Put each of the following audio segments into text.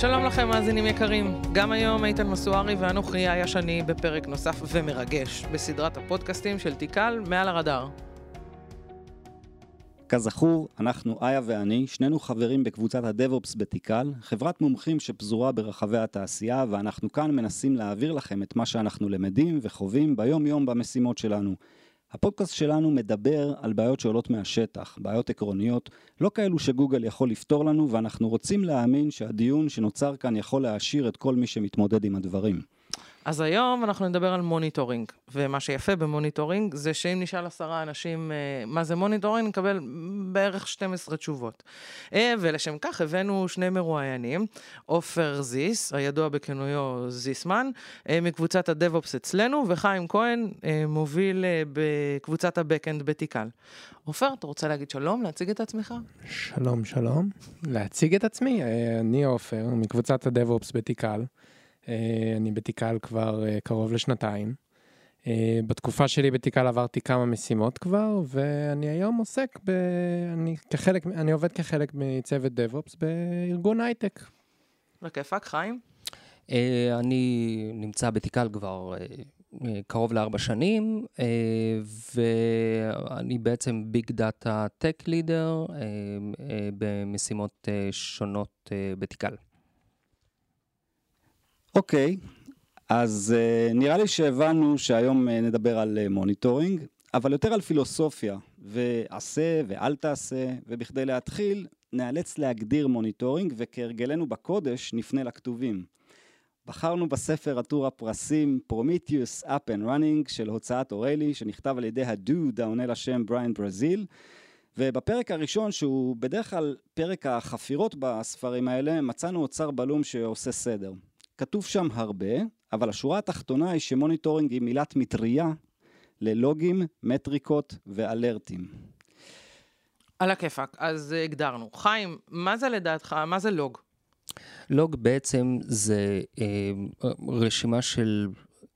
שלום לכם, מאזינים יקרים. גם היום איתן מסוארי ואנוכי איה שני בפרק נוסף ומרגש בסדרת הפודקאסטים של תיקל מעל הרדאר. כזכור, אנחנו איה ואני, שנינו חברים בקבוצת הדב-אופס בתיקל, חברת מומחים שפזורה ברחבי התעשייה, ואנחנו כאן מנסים להעביר לכם את מה שאנחנו למדים וחווים ביום-יום במשימות שלנו. הפודקאסט שלנו מדבר על בעיות שעולות מהשטח, בעיות עקרוניות, לא כאלו שגוגל יכול לפתור לנו, ואנחנו רוצים להאמין שהדיון שנוצר כאן יכול להעשיר את כל מי שמתמודד עם הדברים. אז היום אנחנו נדבר על monitoring, ומה שיפה ב monitoring זה שאם נשאל עשרה אנשים אה, מה זה monitoring, נקבל בערך 12 תשובות. אה, ולשם כך הבאנו שני מרואיינים, עופר זיס, הידוע בכינויו זיסמן, אה, מקבוצת ה DevOps אצלנו, וחיים כהן, מוביל בקבוצת הבקאנד בתיקל. עופר, אתה רוצה להגיד שלום, להציג את עצמך? שלום, שלום. להציג את עצמי, אני עופר, מקבוצת הדב-אופס בתיקל. אה, אני בתיקל כבר אה, קרוב לשנתיים. אה, בתקופה שלי בתיקל עברתי כמה משימות כבר, ואני היום עוסק ב... אני, כחלק, אני עובד כחלק מצוות DevOps בארגון הייטק. בכיפאק, חיים? אני נמצא בתיקל כבר קרוב לארבע שנים, ואני בעצם big data tech leader במשימות שונות בתיקל. אוקיי, אז uh, נראה לי שהבנו שהיום uh, נדבר על uh, monitoring, אבל יותר על פילוסופיה, ועשה ואל תעשה, ובכדי להתחיל, נאלץ להגדיר monitoring, וכהרגלנו בקודש, נפנה לכתובים. בחרנו בספר עטור הפרסים Prometheus Up and Running של הוצאת אורלי, שנכתב על ידי הדוד העונה לשם בריין ברזיל, ובפרק הראשון, שהוא בדרך כלל פרק החפירות בספרים האלה, מצאנו אוצר בלום שעושה סדר. כתוב שם הרבה, אבל השורה התחתונה היא ש monitoring היא מילת מטריה ללוגים, מטריקות ואלרטים. על הכיפאק, אז אה, הגדרנו. חיים, מה זה לדעתך, מה זה לוג? לוג בעצם זה אה, רשימה של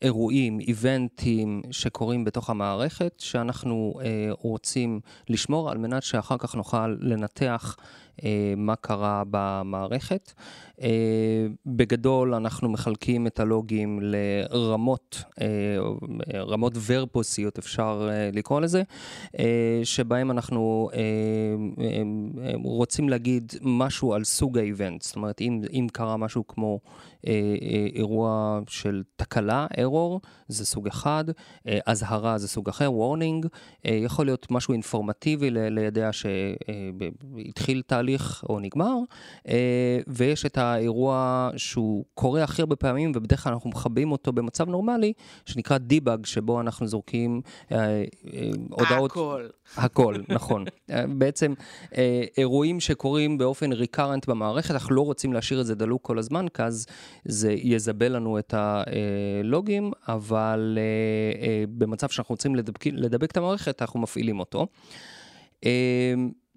אירועים, איבנטים שקורים בתוך המערכת, שאנחנו אה, רוצים לשמור על מנת שאחר כך נוכל לנתח אה, מה קרה במערכת. אה, בגדול אנחנו מחלקים את הלוגים לרמות, אה, רמות ורבוסיות אפשר לקרוא לזה, שבהם אנחנו רוצים להגיד משהו על סוג האיבנט. זאת אומרת, אם, אם קרה משהו כמו אירוע של תקלה, error, זה סוג אחד, אזהרה זה סוג אחר, warning, יכול להיות משהו אינפורמטיבי לידע שהתחיל תהליך. תהליך או נגמר, אה, ויש את האירוע שהוא קורה הכי הרבה פעמים, ובדרך כלל אנחנו מכבים אותו במצב נורמלי, שנקרא דיבאג, שבו אנחנו זורקים אה, אה, הודעות... הכל. הכל, נכון. בעצם אירועים שקורים באופן ריקרנט במערכת, אנחנו לא רוצים להשאיר את זה דלוק כל הזמן, כי אז זה יזבל לנו את הלוגים, אבל במצב שאנחנו רוצים לדבק, לדבק את המערכת, אנחנו מפעילים אותו.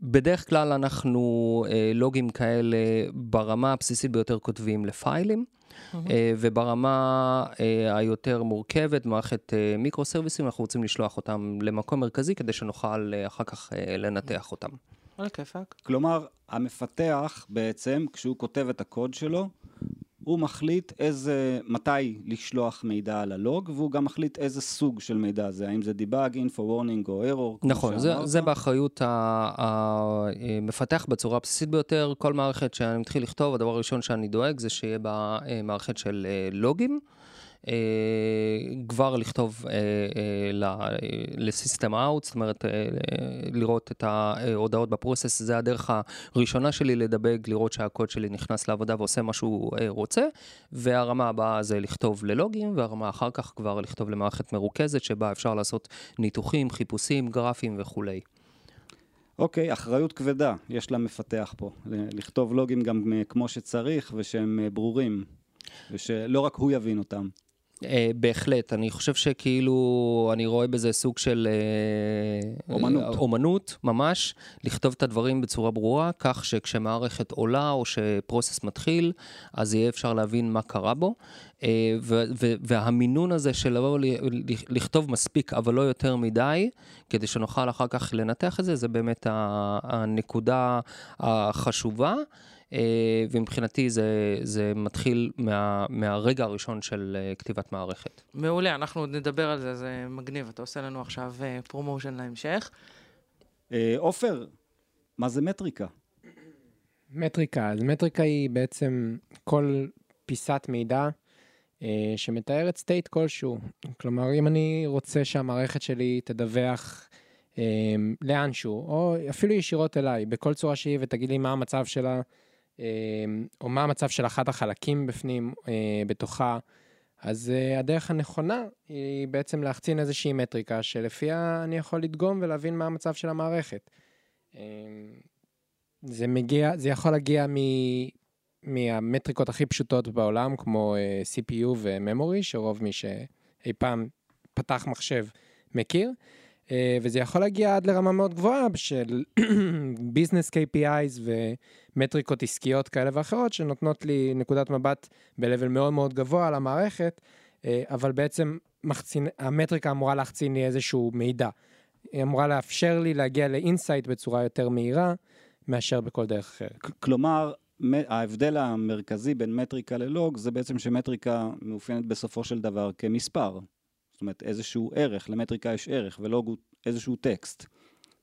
בדרך כלל אנחנו אה, לוגים כאלה ברמה הבסיסית ביותר כותבים לפיילים, mm-hmm. אה, וברמה אה, היותר מורכבת, מערכת אה, מיקרו סרוויסים, אנחנו רוצים לשלוח אותם למקום מרכזי כדי שנוכל אה, אחר כך אה, לנתח אותם. על הכיפאק. כלומר, המפתח בעצם, כשהוא כותב את הקוד שלו, הוא מחליט איזה, מתי לשלוח מידע על הלוג, והוא גם מחליט איזה סוג של מידע זה, האם זה debug, info warning או error. נכון, זה, זה באחריות המפתח בצורה הבסיסית ביותר. כל מערכת שאני מתחיל לכתוב, הדבר הראשון שאני דואג זה שיהיה בה אה, מערכת של אה, לוגים. אה, כבר לכתוב לסיסטם אאוט, זאת אומרת, לראות את ההודעות בפרוסס, זה הדרך הראשונה שלי לדבג, לראות שהקוד שלי נכנס לעבודה ועושה מה שהוא רוצה, והרמה הבאה זה לכתוב ללוגים, והרמה אחר כך כבר לכתוב למערכת מרוכזת, שבה אפשר לעשות ניתוחים, חיפושים, גרפים וכולי. אוקיי, okay, אחריות כבדה יש למפתח פה, לכתוב לוגים גם כמו שצריך ושהם ברורים, ושלא רק הוא יבין אותם. אה, בהחלט, אני חושב שכאילו, אני רואה בזה סוג של... אה, אומנות. אה, אומנות, ממש, לכתוב את הדברים בצורה ברורה, כך שכשמערכת עולה או שפרוסס מתחיל, אז יהיה אפשר להבין מה קרה בו. אה, ו- ו- והמינון הזה של לבוא לכתוב מספיק, אבל לא יותר מדי, כדי שנוכל אחר כך לנתח את זה, זה באמת הנקודה החשובה. אה, ומבחינתי זה, זה מתחיל מה, מהרגע הראשון של אה, כתיבת מערכת. מעולה, אנחנו עוד נדבר על זה, זה מגניב. אתה עושה לנו עכשיו promotion להמשך. אה, עופר, מה זה מטריקה? מטריקה, אז מטריקה היא בעצם כל פיסת מידע אה, שמתארת state כלשהו. כלומר, אם אני רוצה שהמערכת שלי תדווח אה, לאנשהו, או אפילו ישירות אליי, בכל צורה שהיא, ותגיד לי מה המצב שלה, או מה המצב של אחת החלקים בפנים, אה, בתוכה, אז אה, הדרך הנכונה היא בעצם להחצין איזושהי מטריקה שלפיה אני יכול לדגום ולהבין מה המצב של המערכת. אה, זה מגיע, זה יכול להגיע מ... מהמטריקות הכי פשוטות בעולם, כמו uh, CPU ו-memory, שרוב מי שאי פעם פתח מחשב מכיר, וזה יכול להגיע עד לרמה מאוד גבוהה של ביזנס KPIs ומטריקות עסקיות כאלה ואחרות, שנותנות לי נקודת מבט ב-level מאוד מאוד גבוה על המערכת, uh, אבל בעצם מחצין, המטריקה אמורה להחצין לי איזשהו מידע. היא אמורה לאפשר לי להגיע ל insight בצורה יותר מהירה. מאשר בכל דרך אחרת. כלומר, ההבדל המרכזי בין מטריקה ללוג זה בעצם שמטריקה מאופיינת בסופו של דבר כמספר. זאת אומרת, איזשהו ערך, למטריקה יש ערך, הוא איזשהו טקסט.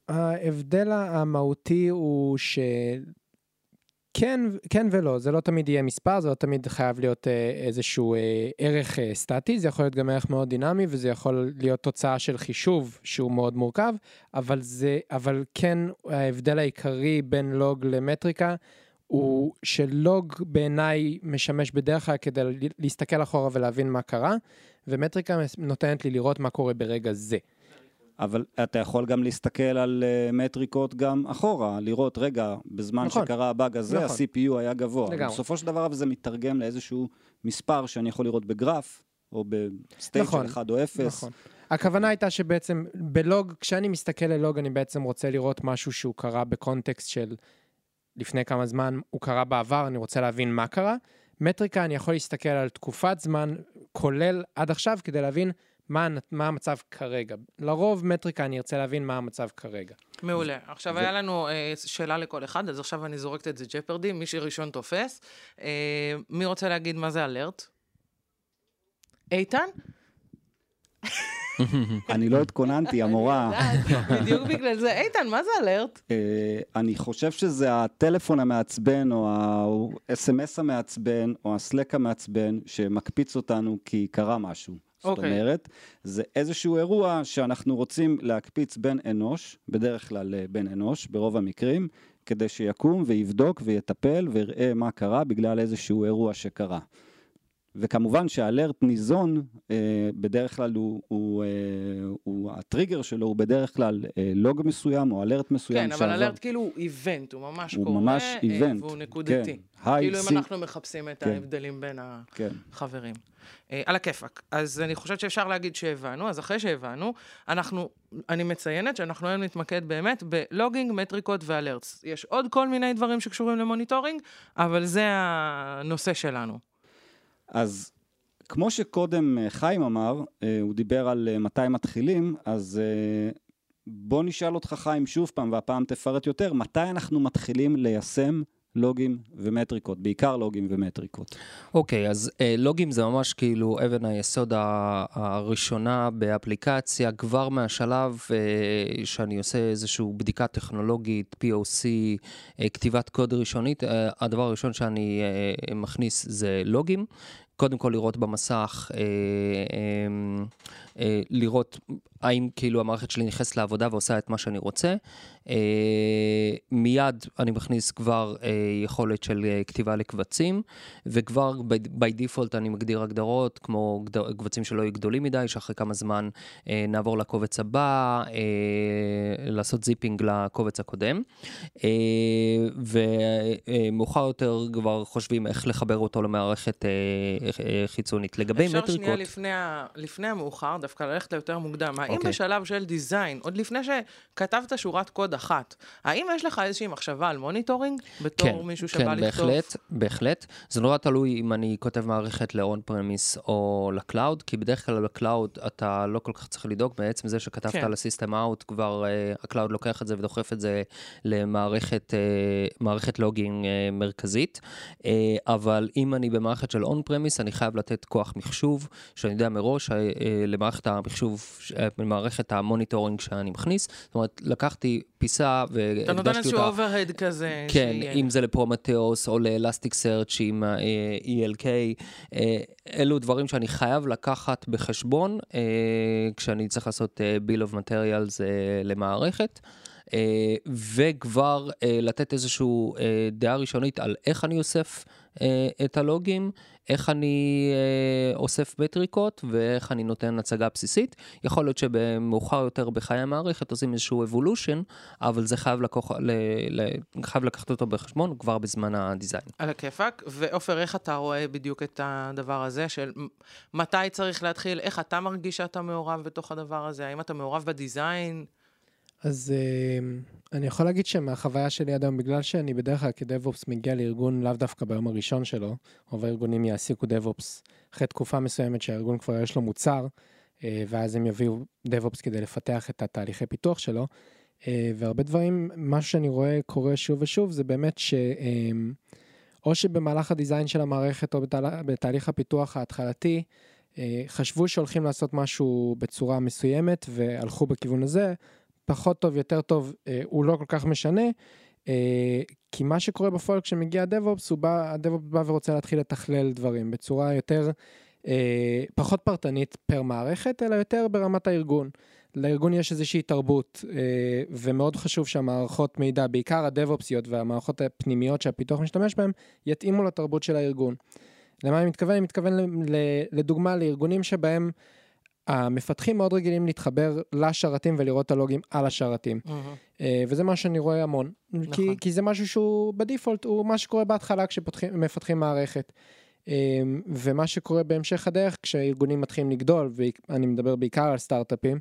ההבדל המהותי הוא ש... כן, כן ולא, זה לא תמיד יהיה מספר, זה לא תמיד חייב להיות אה, איזשהו אה, ערך אה, סטטי, זה יכול להיות גם ערך מאוד דינמי וזה יכול להיות תוצאה של חישוב שהוא מאוד מורכב, אבל זה, אבל כן ההבדל העיקרי בין לוג למטריקה הוא שלוג בעיניי משמש בדרך כלל כדי להסתכל אחורה ולהבין מה קרה, ומטריקה נותנת לי לראות מה קורה ברגע זה. אבל אתה יכול גם להסתכל על uh, מטריקות גם אחורה, לראות, רגע, בזמן נכון. שקרה הבאג הזה, נכון. ה-CPU היה גבוה. לגמרי. בסופו של דבר זה מתרגם לאיזשהו מספר שאני יכול לראות בגרף, או ב state נכון, של 1 או 0. נכון. הכוונה הייתה שבעצם בלוג, כשאני מסתכל ללוג, אני בעצם רוצה לראות משהו שהוא קרה ב context של לפני כמה זמן, הוא קרה בעבר, אני רוצה להבין מה קרה. מטריקה, אני יכול להסתכל על תקופת זמן, כולל עד עכשיו, כדי להבין מה, מה המצב כרגע. לרוב מטריקה אני ארצה להבין מה המצב כרגע. מעולה. עכשיו ו... היה לנו אה, שאלה לכל אחד, אז עכשיו אני זורקת את זה ג'פרדי, מי שראשון תופס. אה, מי רוצה להגיד מה זה אלרט? איתן? אני לא התכוננתי, המורה. בדיוק בגלל זה. איתן, מה זה אלרט? אה, אני חושב שזה הטלפון המעצבן, או ה-SMS המעצבן, או הסלק המעצבן, שמקפיץ אותנו כי קרה משהו. זאת okay. אוקיי. אומרת, זה איזשהו אירוע שאנחנו רוצים להקפיץ בן אנוש, בדרך כלל אה, בן אנוש, ברוב המקרים, כדי שיקום ויבדוק ויטפל ויראה מה קרה בגלל איזשהו אירוע שקרה. וכמובן שהאלרט ניזון, אה, בדרך כלל הוא, הוא, אה, הוא, הטריגר שלו הוא בדרך כלל אה, לוג מסוים או אלרט מסוים. כן, אבל אלרט כאילו הוא איבנט, הוא ממש הוא קורה, ממש אה, איבנט, והוא נקודתי. כן. כאילו אם אנחנו מחפשים את כן. ההבדלים בין כן. החברים. אה, על הכיפאק. אז אני חושבת שאפשר להגיד שהבנו, אז אחרי שהבנו, אנחנו, אני מציינת שאנחנו היום נתמקד באמת ב logging, מטריקות ו alerts. יש עוד כל מיני דברים שקשורים ל monitoring, אבל זה הנושא שלנו. אז כמו שקודם אה, חיים אמר, אה, הוא דיבר על אה, מתי מתחילים, אז בוא נשאל אותך חיים שוב פעם, והפעם תפרט יותר, מתי אנחנו מתחילים ליישם לוגים ומטריקות, בעיקר לוגים ומטריקות. אוקיי, okay, אז uh, לוגים זה ממש כאילו אבן היסוד הראשונה באפליקציה, כבר מהשלב uh, שאני עושה איזושהי בדיקה טכנולוגית, POC, uh, כתיבת קוד ראשונית, uh, הדבר הראשון שאני uh, מכניס זה לוגים. קודם כל לראות במסך, אה, אה, אה, לראות האם כאילו המערכת שלי נכנסת לעבודה ועושה את מה שאני רוצה. אה, מיד אני מכניס כבר אה, יכולת של אה, כתיבה לקבצים, וכבר by default אני מגדיר הגדרות, כמו גד... קבצים שלא יהיו גדולים מדי, שאחרי כמה זמן אה, נעבור לקובץ הבא, אה, לעשות זיפינג לקובץ הקודם. אה, ומאוחר יותר כבר חושבים איך לחבר אותו למערכת אה, אה, חיצונית. לגבי אפשר מטריקות... שנייה לפני, לפני המאוחר, דווקא ללכת ליותר מוקדם. האם אוקיי. בשלב של דיזיין, עוד לפני שכתבת שורת קוד אחת, האם יש לך איזושהי מחשבה על monitoring? בתור מישהו שבא כן, לכתוב? בהחלט, בהחלט. זה נורא תלוי אם אני כותב מערכת ל-on premise או ל cloud, כי בדרך כלל ב cloud אתה לא כל כך צריך לדאוג, בעצם זה שכתבת כן. על ה system out, כבר uh, ה cloud לוקח את זה ודוחף את זה למערכת uh, logging uh, מרכזית. Uh, אבל אם אני במערכת של on premise, אני חייב לתת כוח מחשוב, שאני יודע מראש uh, uh, למערכת המחשוב, uh, למערכת ה monitoring שאני מכניס. זאת אומרת, לקחתי פיסה והקדשתי אותה. אתה נותן איזשהו overhead כזה. כן, שיהיה. אם זה לפרומטאוס או לאלסטיק סרצ' עם ה-ELK, אה, אלו דברים שאני חייב לקחת בחשבון אה, כשאני צריך לעשות אה, bill of materials אה, למערכת. אה, וכבר אה, לתת איזושהי אה, דעה ראשונית על איך אני אוסף את הלוגים, איך אני אוסף מטריקות ואיך אני נותן הצגה בסיסית. יכול להיות שבמאוחר יותר בחיי המערכת עושים איזשהו evolution, אבל זה חייב, לקוח, ל, ל, חייב לקחת אותו בחשבון כבר בזמן הדיזיין. על הכיפאק. ועופר, איך אתה רואה בדיוק את הדבר הזה של מתי צריך להתחיל, איך אתה מרגיש שאתה מעורב בתוך הדבר הזה? האם אתה מעורב בדיזיין? אז uh, אני יכול להגיד שמהחוויה שלי עד היום, בגלל שאני בדרך כלל כדב-אופס מגיע לארגון לאו דווקא ביום הראשון שלו, רוב הארגונים יעסיקו דב-אופס אחרי תקופה מסוימת שהארגון כבר יש לו מוצר, uh, ואז הם יביאו דב-אופס כדי לפתח את התהליכי פיתוח שלו. Uh, והרבה דברים, מה שאני רואה קורה שוב ושוב, זה באמת ש... Uh, או שבמהלך הדיזיין של המערכת או בתהל... בתהליך הפיתוח ההתחלתי, אה, חשבו שהולכים לעשות משהו בצורה מסוימת והלכו בכיוון הזה, פחות טוב, יותר טוב, אה, הוא לא כל כך משנה, אה, כי מה שקורה בפועל כשמגיע הדב-אופס, הוא בא, הדב-אופס בא ורוצה להתחיל לתכלל דברים בצורה יותר, אה, פחות פרטנית פר מערכת, אלא יותר ברמת הארגון. לארגון יש איזושהי תרבות, אה, ומאוד חשוב שהמערכות מידע, בעיקר הדב-אופסיות והמערכות הפנימיות שהפיתוח משתמש בהן, יתאימו לתרבות של הארגון. למה אני מתכוון? אני מתכוון לדוגמה לארגונים שבהם המפתחים מאוד רגילים להתחבר לשרתים ולראות את הלוגים על השרתים. אה, וזה מה שאני רואה המון. נכון. כי, כי זה משהו שהוא בדיפולט, הוא מה שקורה בהתחלה כשמפתחים מערכת. אה, ומה שקורה בהמשך הדרך כשארגונים מתחילים לגדול, ואני מדבר בעיקר על סטארט-אפים,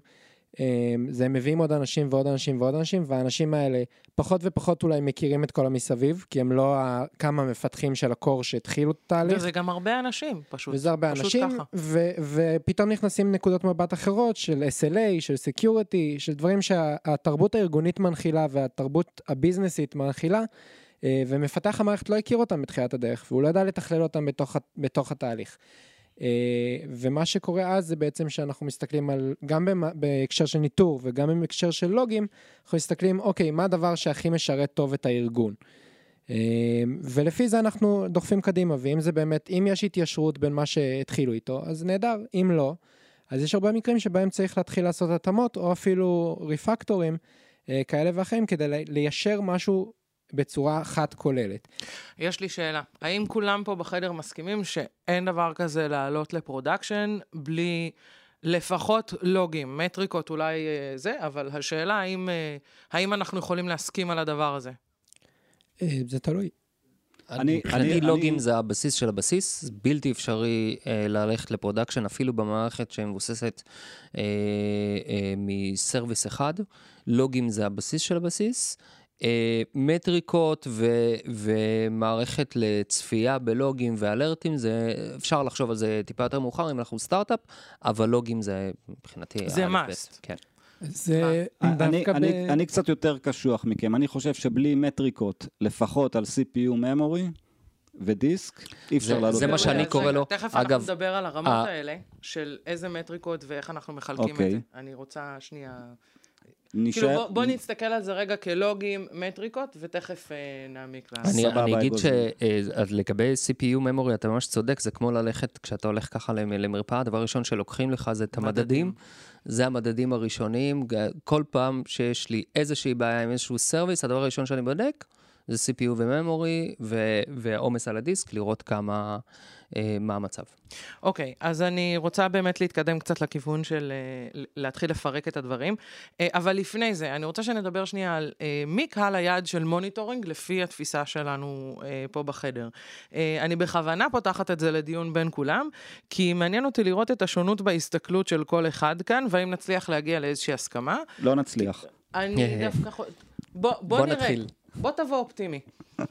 זה הם מביאים עוד אנשים ועוד אנשים ועוד אנשים, והאנשים האלה פחות ופחות אולי מכירים את כל המסביב, כי הם לא כמה מפתחים של הקור שהתחילו את התהליך. וזה גם הרבה אנשים, פשוט. וזה הרבה פשוט אנשים, ככה. ו- ופתאום נכנסים נקודות מבט אחרות של SLA, של Security, של דברים שהתרבות הארגונית מנחילה והתרבות הביזנסית מנחילה, אה, ומפתח המערכת לא הכיר אותם בתחילת הדרך, והוא לא ידע לתכלל אותם בתוך, בתוך התהליך. אה, ומה שקורה אז זה בעצם שאנחנו מסתכלים על, גם בהקשר של ניטור וגם בהקשר של לוגים, אנחנו מסתכלים, אוקיי, מה הדבר שהכי משרת טוב את הארגון? אה, ולפי זה אנחנו דוחפים קדימה, ואם זה באמת, אם יש התיישרות בין מה שהתחילו איתו, אז נהדר, אם לא, אז יש הרבה מקרים שבהם צריך להתחיל לעשות התאמות, או אפילו ריפקטורים אה, כאלה ואחרים, כדי לי- ליישר משהו בצורה אחת כוללת. יש לי שאלה, האם כולם פה בחדר מסכימים שאין דבר כזה לעלות ל production בלי לפחות לוגים, מטריקות אולי אה, זה, אבל השאלה האם, אה, האם אנחנו יכולים להסכים על הדבר הזה? אה, זה תלוי. אני- מבחינתי אני- לוגים אני- זה הבסיס של הבסיס, זה בלתי אפשרי אה, ללכת ל production אפילו במערכת שמבוססת אה, אה, מסרוויס אחד. לוגים זה הבסיס של הבסיס. אה, מטריקות ו- ומערכת לצפייה בלוגים ואלרטים, זה, אפשר לחשוב על זה טיפה יותר מאוחר אם אנחנו סטארט-אפ, אבל לוגים זה מבחינתי... זה must. כן. זה אני, דווקא ב... אני, אני קצת יותר קשוח מכם, אני חושב שבלי מטריקות, לפחות על CPU memory ודיסק, אי אפשר זה- לעלות. זה מה שאני. קורא לו. תכף אגב, אנחנו נדבר על הרמות האלה, של איזה מטריקות ואיך אנחנו מחלקים את אוקיי. זה. אני רוצה שנייה... נשאר... כאילו, בוא, בוא נסתכל על זה רגע כלוגים, מטריקות, ותכף אה, נעמיק לה. אני, סבבה, אני אגיד. שלגבי CPU memory, אתה ממש צודק, זה כמו ללכת, כשאתה הולך ככה למ- למרפאה, הדבר הראשון שלוקחים לך זה את המדדים. מדדים. זה המדדים הראשונים. כל פעם שיש לי איזושהי בעיה עם איזשהו service, הדבר הראשון שאני בודק זה CPU ו memory, ו- ועומס על הדיסק, לראות כמה, אה, מה המצב. אוקיי, אז אני רוצה באמת להתקדם קצת לכיוון של אה, להתחיל לפרק את הדברים. אה, אבל לפני זה, אני רוצה שנדבר שנייה על אה, מי קהל היעד של monitoring לפי התפיסה שלנו אה, פה בחדר. אה, אני בכוונה פותחת את זה לדיון בין כולם, כי מעניין אותי לראות את השונות בהסתכלות של כל אחד כאן, והאם נצליח להגיע לאיזושהי הסכמה. לא נצליח. אני דווקא... חו- בוא, בוא, בוא נראה. נתחיל. בוא תבוא אופטימי.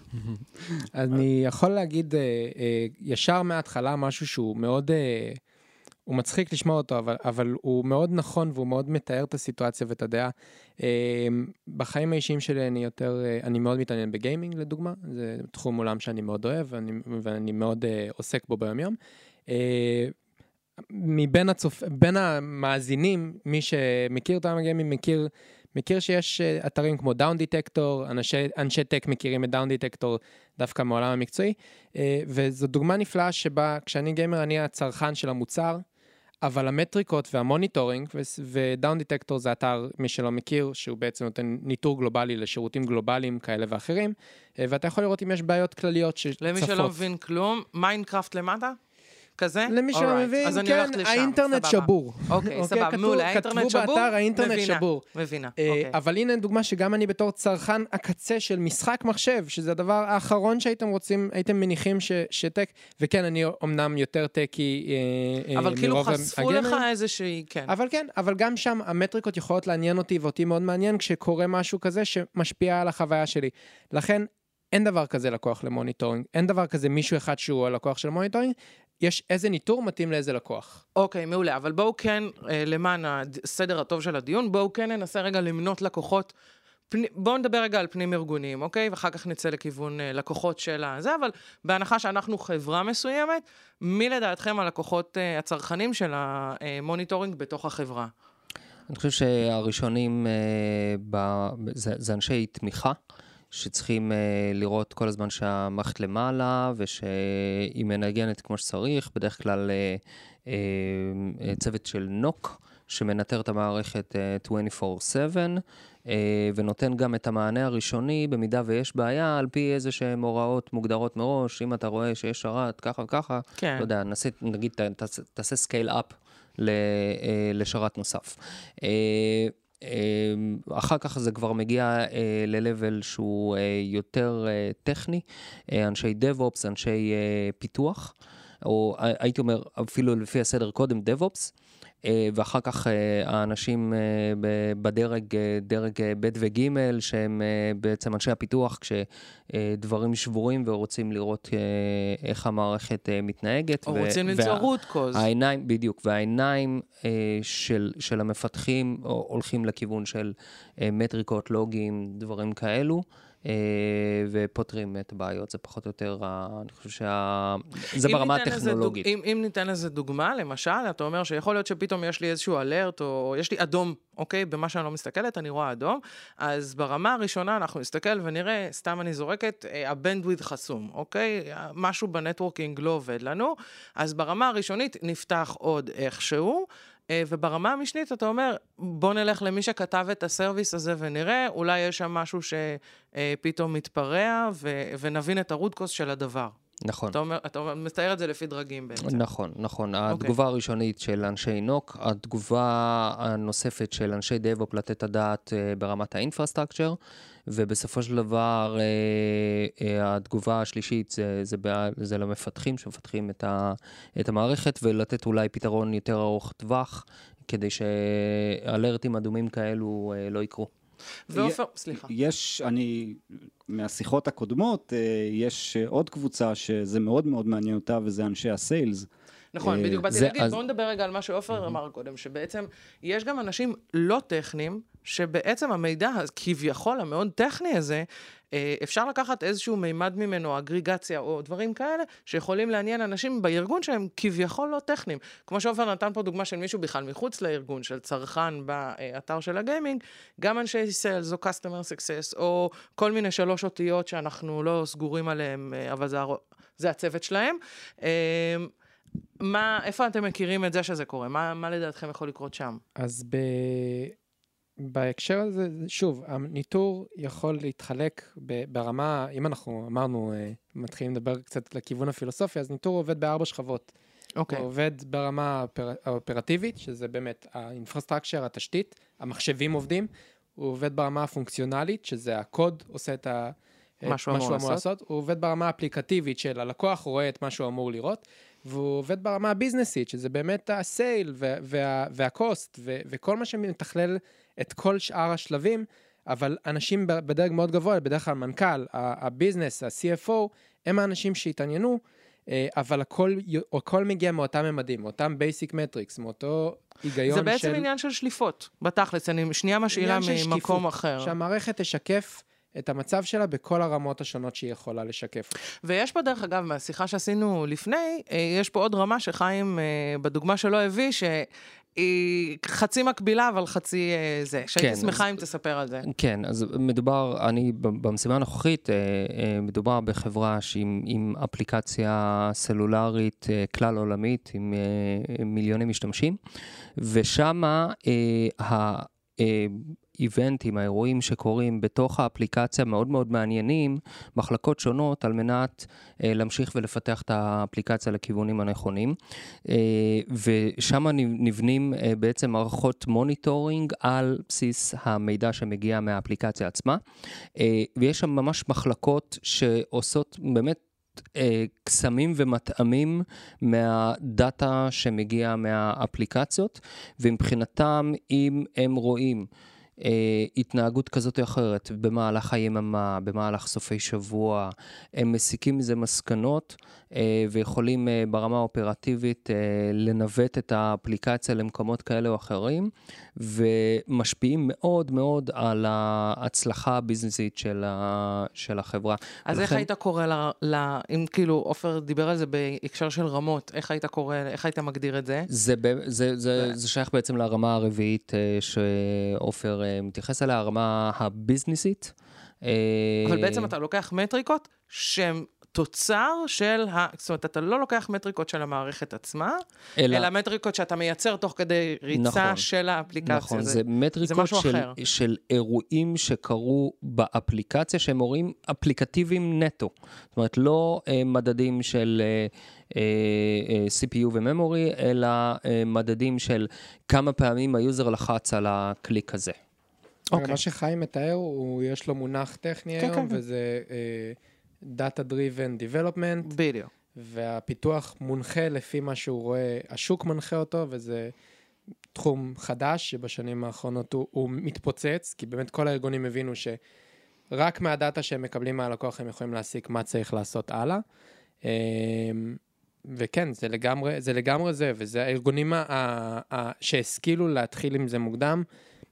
אני יכול להגיד אה, אה, ישר מההתחלה משהו שהוא מאוד, אה, הוא מצחיק לשמוע אותו, אבל, אבל הוא מאוד נכון והוא מאוד מתאר את הסיטואציה ואת הדעה. בחיים האישיים שלי אני יותר, אני מאוד מתעניין בגיימינג לדוגמה, זה תחום עולם שאני מאוד אוהב ואני, ואני מאוד עוסק בו ביום יום. אה, מבין הצופ... המאזינים, מי שמכיר את העולם ה gaming מכיר, מכיר שיש אה, אתרים כמו Downdetector, אנשי, אנשי טק מכירים את Downdetector דווקא מהעולם המקצועי, אה, וזו דוגמה נפלאה שבה כשאני גיימר אני הצרכן של המוצר, אבל המטריקות וה monitoring, ו Downdetector זה אתר, מי שלא מכיר, שהוא בעצם נותן ניטור גלובלי לשירותים גלובליים כאלה ואחרים, אה, ואתה יכול לראות אם יש בעיות כלליות שצפות. למי שלא מבין כלום, Minecraft למטה? כזה? למי שלא Alright, מבין, אז אני כן, האינטרנט סבבה. שבור. אוקיי, סבבה, כתבו- מעולה, האינטרנט כתבו שבור? באתר האינטרנט מבינה, שבור. מבינה, אה, אוקיי. אבל הנה דוגמה שגם אני בתור צרכן הקצה של משחק מחשב, שזה הדבר האחרון שהייתם רוצים, הייתם מניחים ש- שטק, וכן, אני אומנם יותר טקי אה, אה, אבל כאילו מרוב חשפו לך. איזושהי, כן. אבל כן, אבל גם שם המטריקות יכולות לעניין אותי, ואותי מאוד מעניין כשקורה משהו כזה שמשפיע על החוויה שלי. לכן, אין דבר כזה לקוח ל monitoring, אין דבר כזה מישהו אחד שהוא הלקוח של monitoring, יש איזה ניטור מתאים לאיזה לקוח. אוקיי, מעולה, אבל בואו כן, אה, למען הסדר הטוב של הדיון, בואו כן ננסה רגע למנות לקוחות. פנים, בואו נדבר רגע על פנים ארגוניים, אוקיי? ואחר כך נצא לכיוון אה, לקוחות של הזה, אבל בהנחה שאנחנו חברה מסוימת, מי לדעתכם הלקוחות אה, הצרכנים של ה monitoring בתוך החברה? אני חושב שהראשונים אה, ב, זה, זה אנשי תמיכה, שצריכים אה, לראות כל הזמן שהמערכת למעלה ושהיא מנגנת כמו שצריך, בדרך כלל אה, אה, אה, צוות של NOC. שמנטר את המערכת אה, 24/7 אה, ונותן גם את המענה הראשוני במידה ויש בעיה על פי איזה שהן הוראות מוגדרות מראש, אם אתה רואה שיש שרת ככה וככה, כן. לא יודע, נעשה, נגיד תעשה- scale up לשרת נוסף. אה, אה, אחר כך זה כבר מגיע אה, ל-level שהוא אה, יותר אה, טכני, אנשי DevOps, אנשי פיתוח, או הייתי אומר אפילו לפי הסדר קודם DevOps. אה, ואחר כך אה, האנשים אה, בדרג, דרג ב' וג', שהם בעצם אנשי הפיתוח, כשדברים שבורים ורוצים לראות איך המערכת מתנהגת. או ו- רוצים וה- למצוא root cause. העיניים, בדיוק, והעיניים של, של המפתחים הולכים לכיוון של מטריקות, לוגים, דברים כאלו. אה, ופותרים את הבעיות, זה פחות או יותר, אני חושב שה... זה ברמה לזה דוג- הטכנולוגית. אם, אם ניתן לזה דוגמה, למשל, אתה אומר שיכול להיות שפתאום יש לי איזשהו alert, או יש לי אדום, אוקיי? במה שאני לא מסתכלת, אני רואה אדום. אז ברמה הראשונה אנחנו נסתכל ונראה, סתם אני זורקת, אה, ה bandwidth חסום, אוקיי? משהו ב networking לא עובד לנו. אז ברמה הראשונית נפתח עוד איכשהו. אה, וברמה המשנית אתה אומר, בוא נלך למי שכתב את הסרוויס הזה ונראה, אולי יש שם משהו שפתאום מתפרע, ו- ונבין את הרודקוס של הדבר. נכון. אתה אומר, אתה מתאר את זה לפי דרגים בעצם. נכון, נכון. התגובה הראשונית של אנשי נוק, התגובה הנוספת של אנשי DevOps לתת הדעת אה, ברמת האינפרסטרקצ'ר, ובסופו של דבר אה, אה, התגובה השלישית זה, זה, זה למפתחים שמפתחים את, ה, את המערכת, ולתת אולי פתרון יותר ארוך טווח, כדי שאלרטים אדומים כאלו לא יקרו. ועופר, סליחה. יש, אני, מהשיחות הקודמות, אה, יש עוד קבוצה שזה מאוד מאוד מעניין אותה, וזה אנשי הסיילס. נכון, אה, בדיוק באתי להגיד, בואו נדבר רגע על מה שעופר אמר קודם, שבעצם יש גם אנשים לא טכניים, שבעצם המידע כביכול המאוד טכני הזה, אה, אפשר לקחת איזשהו מימד ממנו, אגריגציה או דברים כאלה, שיכולים לעניין אנשים בארגון שהם כביכול לא טכניים. כמו שעופר נתן פה דוגמה של מישהו בכלל מחוץ לארגון, של צרכן באתר של הגיימינג, גם אנשי סיילס או customer success, או כל מיני שלוש אותיות שאנחנו לא סגורים עליהם, אה, אבל זה, זה הצוות שלהם. אה, מה, איפה אתם מכירים את זה שזה קורה? מה, מה לדעתכם יכול לקרות שם? אז ב... בהקשר הזה, שוב, הניטור יכול להתחלק ברמה, אם אנחנו אמרנו, אה, מתחילים לדבר קצת לכיוון הפילוסופי, אז ניטור עובד בארבע שכבות. אוקיי. Okay. הוא עובד ברמה האופרטיבית, שזה באמת האינפרסטרקצ'ר, התשתית, המחשבים עובדים. הוא עובד ברמה הפונקציונלית, שזה הקוד עושה את ה... מה שהוא אמור לעשות. לעשות. הוא עובד ברמה האפליקטיבית של הלקוח רואה את מה שהוא אמור לראות. והוא עובד ברמה הביזנסית, שזה באמת הסייל וה cost וכל מה שמתכלל את כל שאר השלבים, אבל אנשים בדרג מאוד גבוה, בדרך כלל מנכ"ל, ה business, ה-CFO, הם האנשים שהתעניינו, אה, אבל הכל, הכל מגיע מאותם ממדים, מאותם basic metrics, מאותו היגיון של... זה בעצם של... עניין של שליפות, בתכלס, אני שנייה משאילה ממקום אחר. שהמערכת תשקף את המצב שלה בכל הרמות השונות שהיא יכולה לשקף. ויש פה, דרך אגב, מהשיחה שעשינו לפני, אה, יש פה עוד רמה שחיים, אה, בדוגמה שלו הביא, ש... היא חצי מקבילה, אבל חצי אה, זה. שהייתי כן, שמחה אז, אם תספר על זה. כן, אז מדובר, אני במשימה הנוכחית, מדובר בחברה שעם, עם אפליקציה סלולרית כלל עולמית, עם מיליוני משתמשים, ושמה האיבנטים, האירועים שקורים בתוך האפליקציה מאוד מאוד מעניינים, מחלקות שונות, על מנת אה, להמשיך ולפתח את האפליקציה לכיוונים הנכונים. אה, ושם נבנים אה, בעצם מערכות monitoring על בסיס המידע שמגיע מהאפליקציה עצמה. אה, ויש שם ממש מחלקות שעושות באמת אה, קסמים ומטעמים מה data שמגיע מהאפליקציות, ומבחינתם, אם הם רואים התנהגות כזאת או אחרת במהלך היממה, במהלך סופי שבוע, הם מסיקים מזה מסקנות. אה, ויכולים אה, ברמה האופרטיבית אה, לנווט את האפליקציה למקומות כאלה או אחרים, ומשפיעים מאוד מאוד על ההצלחה הביזנסית של, ה, של החברה. אז ולכן... איך היית קורא, ל, ל, אם כאילו עופר דיבר על זה בהקשר של רמות, איך היית קורא, איך היית מגדיר את זה? זה, זה, זה, זה שייך בעצם לרמה הרביעית שעופר מתייחס אליה, הרמה הביזנסית. אבל בעצם אתה לוקח מטריקות שהן תוצר של ה... זאת אומרת, אתה לא לוקח מטריקות של המערכת עצמה, אלא, אלא מטריקות שאתה מייצר תוך כדי ריצה נכון, של האפליקציה. נכון, זה, זה מטריקות זה של, אחר. של אירועים שקרו באפליקציה, שהם אירועים אפליקטיביים נטו. זאת אומרת, לא אה, מדדים של... אה, אה, אה CPU ו memory, אלא אה, מדדים של כמה פעמים ה user לחץ על הקליק הזה. אוקיי. מה שחיים מתאר, הוא, יש לו מונח טכני כן, היום, כן. וזה... אה, Data Driven Development. בדיוק. והפיתוח מונחה לפי מה שהוא רואה, השוק מנחה אותו, וזה תחום חדש שבשנים האחרונות הוא, הוא מתפוצץ, כי באמת כל הארגונים הבינו שרק מהדאטה שהם מקבלים מהלקוח הם יכולים להסיק מה צריך לעשות הלאה. אמ, וכן, זה לגמרי זה, לגמרי זה וזה הארגונים ה- ה- ה- שהשכילו להתחיל עם זה מוקדם,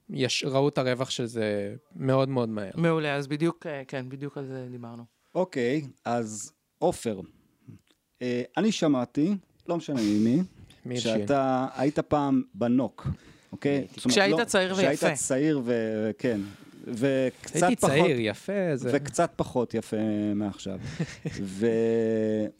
יש, ראו את הרווח של זה מאוד מאוד מהר. מעולה, אז בדיוק, כן, בדיוק על זה דיברנו. אוקיי, אז עופר, אה, אני שמעתי, לא משנה ממי, שאתה היית פעם בנוק, אוקיי? כשהיית לא, צעיר ויפה. כשהיית צעיר וכן, וקצת פחות... הייתי צעיר, יפה. זה... וקצת פחות יפה מעכשיו.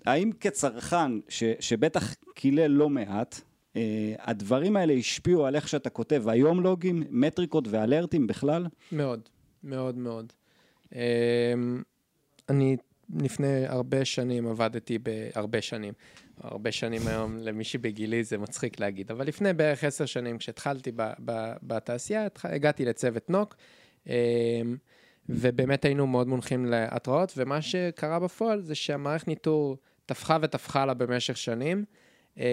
והאם כצרכן, ש, שבטח קילל לא מעט, Uh, הדברים האלה השפיעו על איך שאתה כותב היום לוגים, מטריקות ואלרטים בכלל? מאוד, מאוד מאוד. Uh, אני לפני הרבה שנים עבדתי בהרבה שנים. הרבה שנים היום, למי שבגילי זה מצחיק להגיד, אבל לפני בערך עשר שנים, כשהתחלתי ב, ב, בתעשייה, הגעתי לצוות נוק, אמ, ובאמת היינו מאוד מונחים להתראות, ומה שקרה בפועל זה שהמערכת ניטור טפחה וטפחה לה במשך שנים. אמ,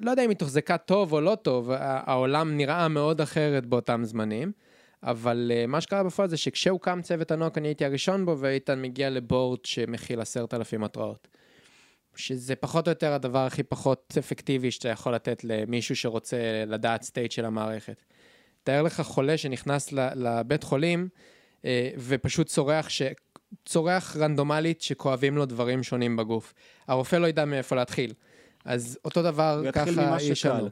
לא יודע אם היא תוחזקה טוב או לא טוב, העולם נראה מאוד אחרת באותם זמנים. אבל uh, מה שקרה בפועל זה שכשהוקם צוות הנוק אני הייתי הראשון בו ואיתן מגיע לבורד שמכיל עשרת אלפים התראות. שזה פחות או יותר הדבר הכי פחות אפקטיבי שאתה יכול לתת למישהו שרוצה לדעת סטייט של המערכת. תאר לך חולה שנכנס לבית חולים אה, ופשוט צורח, ש... צורח רנדומלית שכואבים לו דברים שונים בגוף. הרופא לא ידע מאיפה להתחיל. אז אותו דבר ככה איש שקל.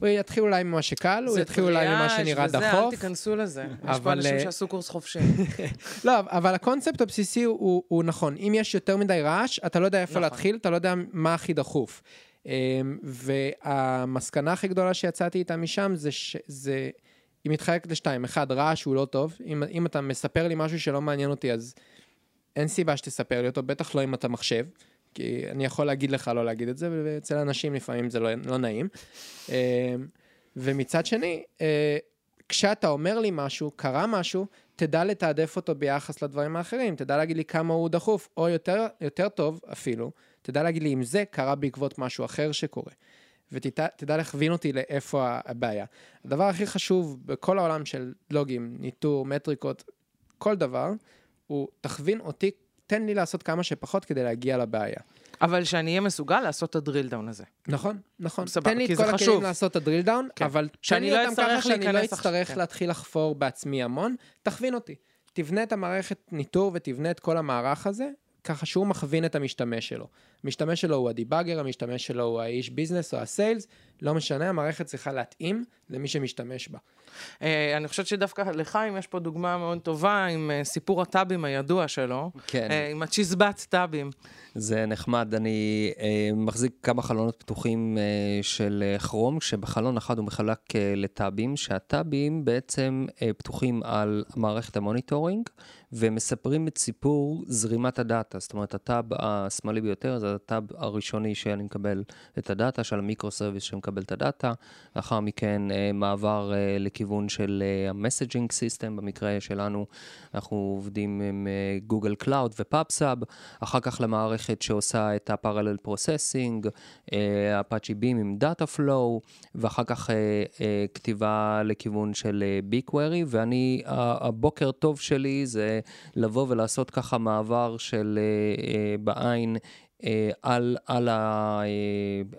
הוא יתחיל אולי ממה שקל, הוא זה יתחיל אולי ממה טריאז' שנראה וזה, דחוף. אל תיכנסו לזה. יש פה אנשים אה, שעשו קורס חופשי. לא, אבל הקונספט הבסיסי הוא, הוא, נכון. אם יש יותר מדי רעש, אתה לא יודע איפה נכון. להתחיל, אתה לא יודע מה הכי דחוף. אמ, והמסקנה הכי גדולה שיצאתי איתה משם זה שזה... היא מתחלקת לשתיים. אחד, רעש הוא לא טוב. אם, אם אתה מספר לי משהו שלא מעניין אותי, אז אין סיבה שתספר לי אותו, בטח לא אם אתה מחשב. כי אני יכול להגיד לך לא להגיד את זה, ואצל אנשים לפעמים זה לא, לא נעים. אמ, ומצד שני, אה, כשאתה אומר לי משהו, קרה משהו, תדע לתעדף אותו ביחס לדברים האחרים, תדע להגיד לי כמה הוא דחוף, או יותר, יותר טוב אפילו, תדע להגיד לי אם זה קרה בעקבות משהו אחר שקורה. ותדע להכווין אותי לאיפה הבעיה. הדבר הכי חשוב בכל העולם של לוגים, ניטור, מטריקות, כל דבר, הוא תכווין אותי, תן לי לעשות כמה שפחות כדי להגיע לבעיה. אבל שאני אהיה מסוגל לעשות את ה drill down הזה. נכון, נכון. סבבה, תן לי כי את זה כל חשוב. הכלים לעשות את ה drill down, כן. אבל תן שאני לי לא אותם ככה שאני לא אצטרך כן. להתחיל לחפור בעצמי המון, תכווין אותי. תבנה את המערכת ניטור ותבנה את כל המערך הזה, ככה שהוא מכווין את המשתמש שלו. המשתמש שלו הוא ה debugger, המשתמש שלו הוא האיש business או ה sales, לא משנה, המערכת צריכה להתאים למי שמשתמש בה. אה, אני חושבת שדווקא לחיים יש פה דוגמה מאוד טובה עם אה, סיפור הטאבים הידוע שלו. כן. אה, עם הצ'יזבט טאבים. זה נחמד, אני אה, מחזיק כמה חלונות פתוחים אה, של כרום, שבחלון אחד הוא מחלק אה, לטאבים, שהטאבים בעצם אה, פתוחים על מערכת ה monitoring, ומספרים את סיפור זרימת ה data. זאת אומרת, הטאב השמאלי ביותר זה הטאב הראשוני שאני מקבל את ה data, של ה microservice שמקבל את ה data, לאחר מכן אה, מעבר אה, לכיוון של ה messaging system, במקרה שלנו אנחנו עובדים עם Google Cloud ו Pub/Sub, אחר כך למערכת שעושה את ה-parallel processing, Apache Beam עם Dataflow, ואחר כך אה, אה, כתיבה לכיוון של קווירי, ואני, הבוקר טוב שלי זה לבוא ולעשות ככה מעבר של אה, אה, בעין. אה, על, על, אה,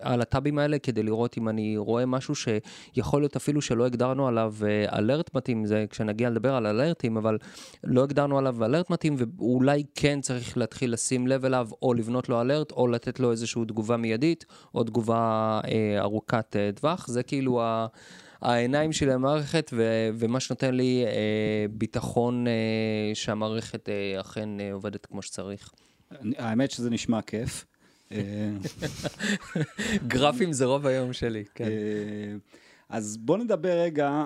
על הטאבים האלה כדי לראות אם אני רואה משהו שיכול להיות אפילו שלא הגדרנו עליו אלרט מתאים, זה כשנגיע לדבר על אלרטים, אבל לא הגדרנו עליו אלרט מתאים ואולי כן צריך להתחיל לשים לב אליו או לבנות לו אלרט או לתת לו איזושהי תגובה מיידית או תגובה אה, ארוכת אה, טווח, זה כאילו ה... העיניים שלי למערכת, ו- ומה שנותן לי אה, ביטחון אה, שהמערכת אה, אכן אה, עובדת כמו שצריך. האמת שזה נשמע כיף. אה, גרפים זה רוב היום שלי, כן. אה, אז בוא נדבר רגע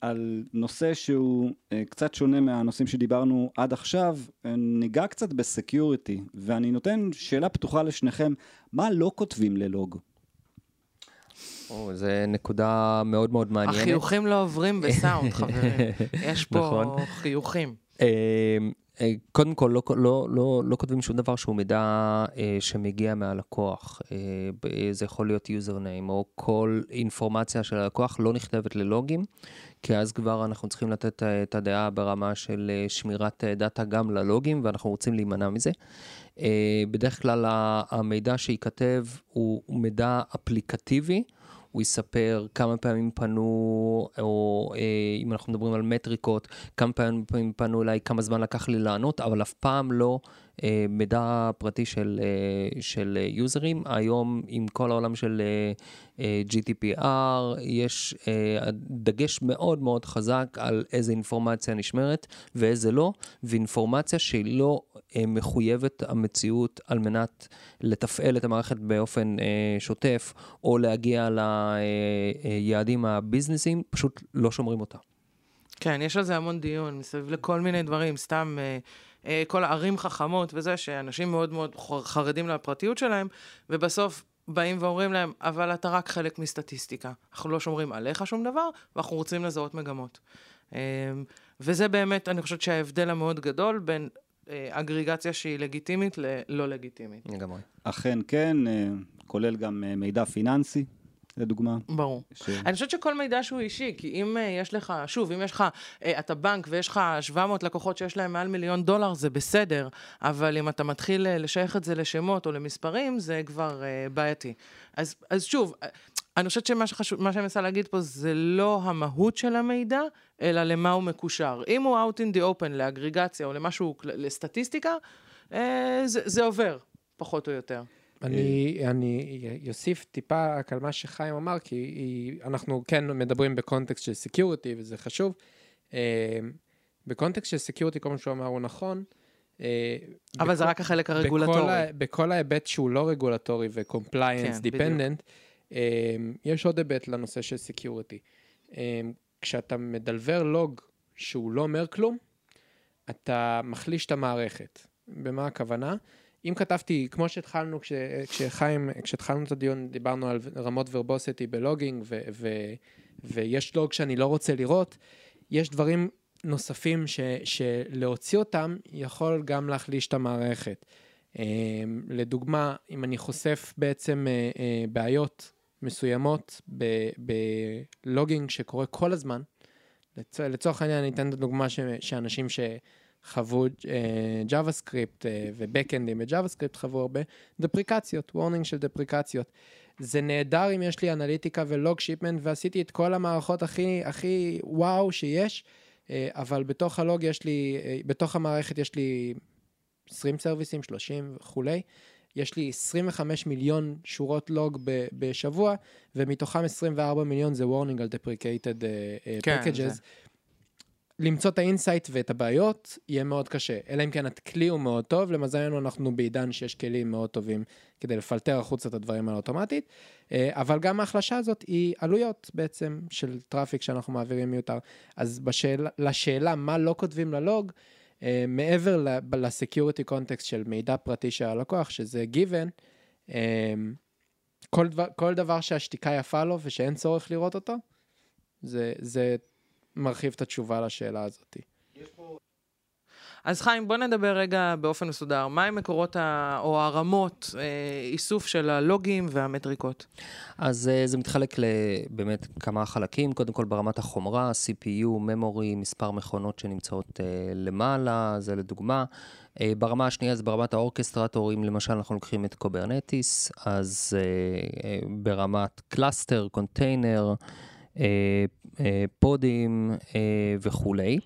על נושא שהוא אה, קצת שונה מהנושאים שדיברנו עד עכשיו. ניגע קצת בסקיוריטי, ואני נותן שאלה פתוחה לשניכם, מה לא כותבים ללוג? או, זה נקודה מאוד מאוד מעניינת. החיוכים לא עוברים בסאונד, חברים. יש פה נכון. חיוכים. אה, קודם כל, לא, לא, לא, לא כותבים שום דבר שהוא מידע אה, שמגיע מהלקוח. אה, זה יכול להיות יוזרניים, או כל אינפורמציה של הלקוח לא נכתבת ללוגים, כי אז כבר אנחנו צריכים לתת אה, את הדעה ברמה של אה, שמירת דאטה גם ללוגים, ואנחנו רוצים להימנע מזה. אה, בדרך כלל המידע שייכתב הוא מידע אפליקטיבי. הוא יספר כמה פעמים פנו, או אה, אם אנחנו מדברים על מטריקות, כמה פעמים פנו אליי, כמה זמן לקח לי לענות, אבל אף פעם לא מידע פרטי של, אה, של אה, יוזרים. היום, עם כל העולם של אה, אה, GDPR, יש אה, דגש מאוד מאוד חזק על איזה אינפורמציה נשמרת ואיזה לא, ואינפורמציה שהיא לא אה, מחויבת המציאות על מנת לתפעל את המערכת באופן אה, שוטף, או להגיע ליעדים הביזנסיים, פשוט לא שומרים אותה. כן, יש על זה המון דיון, מסביב לכל מיני דברים, סתם אה, אה, כל הערים חכמות וזה, שאנשים מאוד מאוד חרדים לפרטיות שלהם, ובסוף באים ואומרים להם, אבל אתה רק חלק מסטטיסטיקה. אנחנו לא שומרים עליך שום דבר, ואנחנו רוצים לזהות מגמות. אה, וזה באמת, אני חושבת שההבדל המאוד גדול בין אה, אגריגציה שהיא לגיטימית ללא לגיטימית. לגמרי. אכן כן, אה, כולל גם אה, מידע פיננסי, לדוגמה. ברור. ש... אני חושבת שכל מידע שהוא אישי, כי אם uh, יש לך, שוב, אם יש לך, uh, אתה בנק ויש לך 700 לקוחות שיש להם מעל מיליון דולר, זה בסדר, אבל אם אתה מתחיל uh, לשייך את זה לשמות או למספרים, זה כבר uh, בעייתי. אז, אז שוב, uh, אני חושבת שמה שחשוב, מה שאני מנסה להגיד פה זה לא המהות של המידע, אלא למה הוא מקושר. אם הוא out in the open לאגריגציה או למשהו, לסטטיסטיקה, אה, זה, זה עובר, פחות או יותר. אני, אני אוסיף טיפה רק על מה שחיים אמר, כי אנחנו כן מדברים בקונטקסט של security, וזה חשוב. אה, בקונטקסט של security, כל מה שהוא אמר הוא נכון. אה, אבל בכל, זה רק החלק הרגולטורי. בכל, בכל ההיבט שהוא לא רגולטורי ו-compliance כן, dependent, אה, יש עוד היבט לנושא של security. כשאתה מדלבר לוג שהוא לא אומר כלום, אתה מחליש את המערכת. במה הכוונה? אם כתבתי, כמו שהתחלנו, כש, כשחיים, כשהתחלנו את הדיון, דיברנו על רמות verbosity ב logging, ו, ו, ויש לוג שאני לא רוצה לראות, יש דברים נוספים ש, שלהוציא אותם יכול גם להחליש את המערכת. אמ, לדוגמה, אם אני חושף בעצם אה, אה, בעיות מסוימות ב logging שקורה כל הזמן, לצורך העניין אני אתן את הדוגמה שאנשים ש... חוו JavaScript ו backendים ב JavaScript חוו הרבה דפריקציות, warning של דפריקציות. זה נהדר אם יש לי אנליטיקה ו log shipment ועשיתי את כל המערכות הכי הכי וואו שיש, uh, אבל בתוך הלוג יש לי, uh, בתוך המערכת יש לי 20 serviceים, 30 וכולי. יש לי 25 מיליון שורות לוג ב- בשבוע, ומתוכם 24 מיליון זה warning על deprecated uh, כן, packages. זה. למצוא את ה insight ואת הבעיות יהיה מאוד קשה, אלא אם כן הכלי הוא מאוד טוב, למזלנו אנחנו בעידן שיש כלים מאוד טובים כדי לפלטר החוצה את הדברים האלה אוטומטית, אה, אבל גם ההחלשה הזאת היא עלויות בעצם של traffic שאנחנו מעבירים מיותר. אז בשאל, לשאלה מה לא כותבים ללוג, אה, מעבר לסקיוריטי קונטקסט של מידע פרטי של הלקוח, שזה given, אה, כל דבר, כל דבר שהשתיקה יפה לו ושאין צורך לראות אותו, זה, זה מרחיב את התשובה לשאלה הזאת. אז חיים, בוא נדבר רגע באופן מסודר. מהם מקורות ה... או הרמות, אה, איסוף של הלוגים והמטריקות? אז אה, זה מתחלק לבאמת כמה חלקים. קודם כל ברמת החומרה, CPU, memory, מספר מכונות שנמצאות אה, למעלה, זה לדוגמה. אה, ברמה השנייה זה ברמת ה orchestratorים, למשל אנחנו לוקחים את Kubernetes, אז אה, אה, ברמת cluster, container, אה, podים אה, וכולי.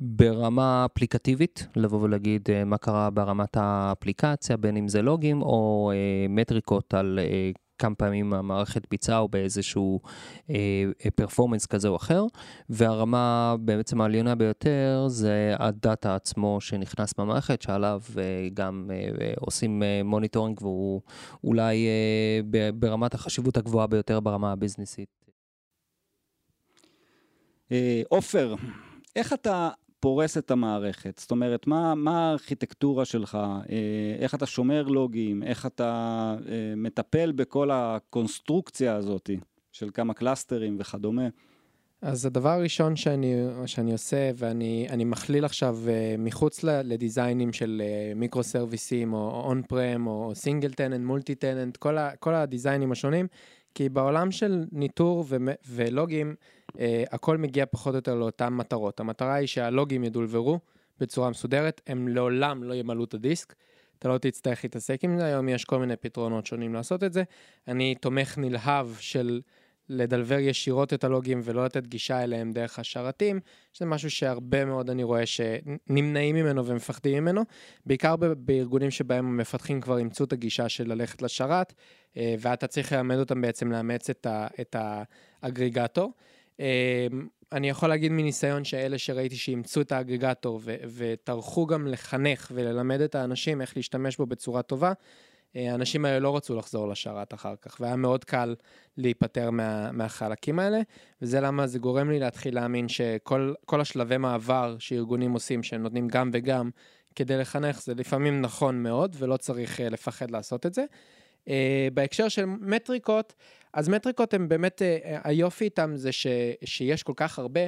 ברמה אפליקטיבית, לבוא ולהגיד מה קרה ברמת האפליקציה, בין אם זה לוגים או מטריקות על כמה פעמים המערכת ביצעה או באיזשהו performance כזה או אחר, והרמה בעצם העליונה ביותר זה הדאטה עצמו שנכנס במערכת, שעליו גם עושים monitoring והוא אולי ברמת החשיבות הגבוהה ביותר ברמה הביזנסית. עופר, איך אתה פורס את המערכת? זאת אומרת, מה, מה הארכיטקטורה שלך? איך אתה שומר לוגים? איך אתה מטפל בכל הקונסטרוקציה הזאת של כמה קלאסטרים וכדומה? אז הדבר הראשון שאני, שאני עושה, ואני מכליל עכשיו מחוץ לדיזיינים של מיקרו סרוויסים, או on-prem, או single tenant, multi tenant, כל הדיזיינים השונים, כי בעולם של ניטור ו- ולוגים, uh, הכל מגיע פחות או יותר לאותן מטרות. המטרה היא שהלוגים ידולברו בצורה מסודרת, הם לעולם לא ימלאו את הדיסק. אתה לא תצטרך להתעסק עם זה, היום יש כל מיני פתרונות שונים לעשות את זה. אני תומך נלהב של לדלבר ישירות את הלוגים ולא לתת גישה אליהם דרך השרתים, שזה משהו שהרבה מאוד אני רואה שנמנעים ממנו ומפחדים ממנו, בעיקר בארגונים שבהם המפתחים כבר אימצו את הגישה של ללכת לשרת, אה, ואתה צריך ללמד אותם בעצם לאמץ את, ה, את האגריגטור. אה, אני יכול להגיד מניסיון שאלה שראיתי שאימצו את האגריגטור וטרחו גם לחנך וללמד את האנשים איך להשתמש בו בצורה טובה, האנשים האלה לא רצו לחזור לשרת אחר כך, והיה מאוד קל להיפטר מה, מהחלקים האלה, וזה למה זה גורם לי להתחיל להאמין שכל השלבי מעבר שארגונים עושים, שהם נותנים גם וגם, כדי לחנך, זה לפעמים נכון מאוד, ולא צריך אה, לפחד לעשות את זה. Uh, בהקשר של מטריקות, אז מטריקות הם באמת, uh, היופי איתם זה ש, שיש כל כך הרבה,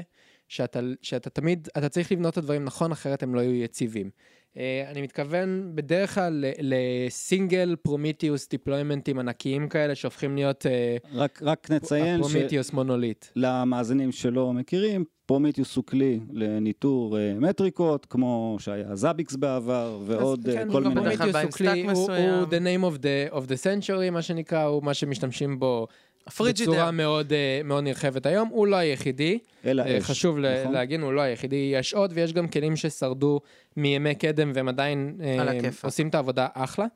שאתה, שאתה תמיד, אתה צריך לבנות את הדברים נכון, אחרת הם לא יהיו יציבים. אה, אני מתכוון בדרך כלל ל single Prometheus דיפלוימנטים ענקיים כאלה שהופכים להיות רק, רק נציין Prometheus מונוליט. למאזינים שלא מכירים, Prometheus הוא כלי לניטור אה, מטריקות, כמו שהיה Zabbix בעבר, ועוד אז אה, כן, כל גם מיני... Prometheus הוא כלי, הוא-. הוא the name of the, of the century, מה שנקרא, הוא מה שמשתמשים בו ה Frigidaire. בצורה מאוד, אה, מאוד נרחבת היום. הוא לא היחידי, אלא אה, אש, חשוב נכון? להגיד, הוא לא היחידי, יש עוד, ויש גם כלים ששרדו מימי קדם והם עדיין אה. עושים את העבודה אחלה.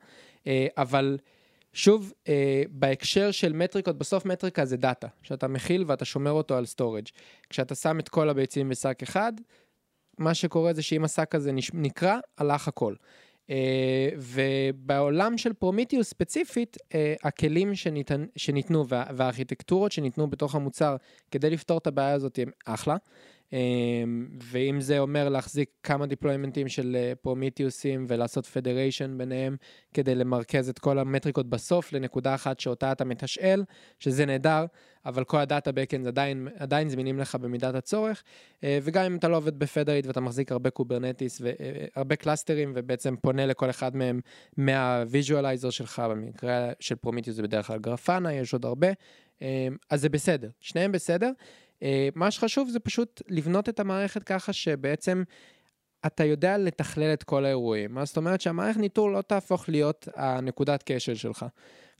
אה, אבל שוב, אה, בהקשר של מטריקות, בסוף מטריקה זה דאטה, שאתה מכיל ואתה שומר אותו על storage. כשאתה שם את כל הביצים בשק אחד, מה שקורה זה שאם השק הזה נקרע, הלך הכל. Uh, ובעולם של Prometheus ספציפית, uh, הכלים שניתן, שניתנו וה, והארכיטקטורות שניתנו בתוך המוצר כדי לפתור את הבעיה הזאת הם אחלה. Uh, ואם זה אומר להחזיק כמה דיפלוימנטים של פרומיטיוסים ולעשות federation ביניהם כדי למרכז את כל המטריקות בסוף לנקודה אחת שאותה אתה מתשאל, שזה נהדר, אבל כל הדאטה backend עדיין, עדיין זמינים לך במידת הצורך, אה, וגם אם אתה לא עובד בפדרית ואתה מחזיק הרבה Kubernetes והרבה קלאסטרים ובעצם פונה לכל אחד מהם מה visualizer שלך, במקרה של Prometheus זה בדרך כלל Grafana, יש עוד הרבה, אה, אז זה בסדר, שניהם בסדר. אה, מה שחשוב זה פשוט לבנות את המערכת ככה שבעצם אתה יודע לתכלל את כל האירועים. מה זאת אומרת שהמערכת ניטור לא תהפוך להיות הנקודת כשל שלך.